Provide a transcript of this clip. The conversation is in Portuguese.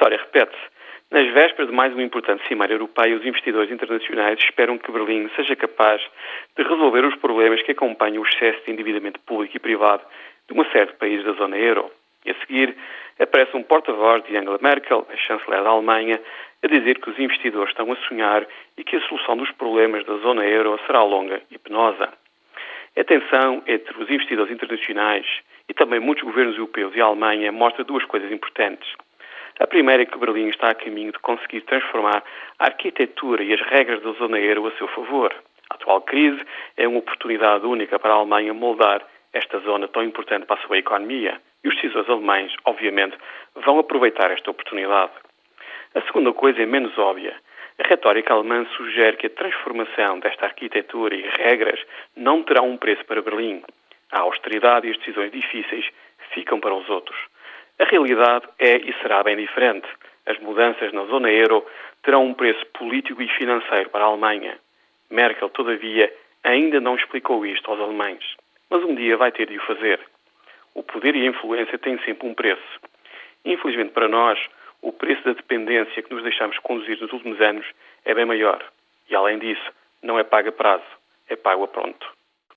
história repete-se. Nas vésperas de mais uma importante cimeira europeia, os investidores internacionais esperam que Berlim seja capaz de resolver os problemas que acompanham o excesso de endividamento público e privado de uma série de países da zona euro. E a seguir, aparece um porta-voz de Angela Merkel, a chanceler da Alemanha, a dizer que os investidores estão a sonhar e que a solução dos problemas da zona euro será longa e penosa. A tensão entre os investidores internacionais e também muitos governos europeus e a Alemanha mostra duas coisas importantes. A primeira é que Berlim está a caminho de conseguir transformar a arquitetura e as regras da zona euro a seu favor. A atual crise é uma oportunidade única para a Alemanha moldar esta zona tão importante para a sua economia. E os decisores alemães, obviamente, vão aproveitar esta oportunidade. A segunda coisa é menos óbvia. A retórica alemã sugere que a transformação desta arquitetura e regras não terá um preço para Berlim. A austeridade e as decisões difíceis ficam para os outros. A realidade é e será bem diferente. As mudanças na zona euro terão um preço político e financeiro para a Alemanha. Merkel, todavia, ainda não explicou isto aos alemães. Mas um dia vai ter de o fazer. O poder e a influência têm sempre um preço. Infelizmente para nós, o preço da dependência que nos deixamos conduzir nos últimos anos é bem maior. E além disso, não é pago a prazo, é pago a pronto.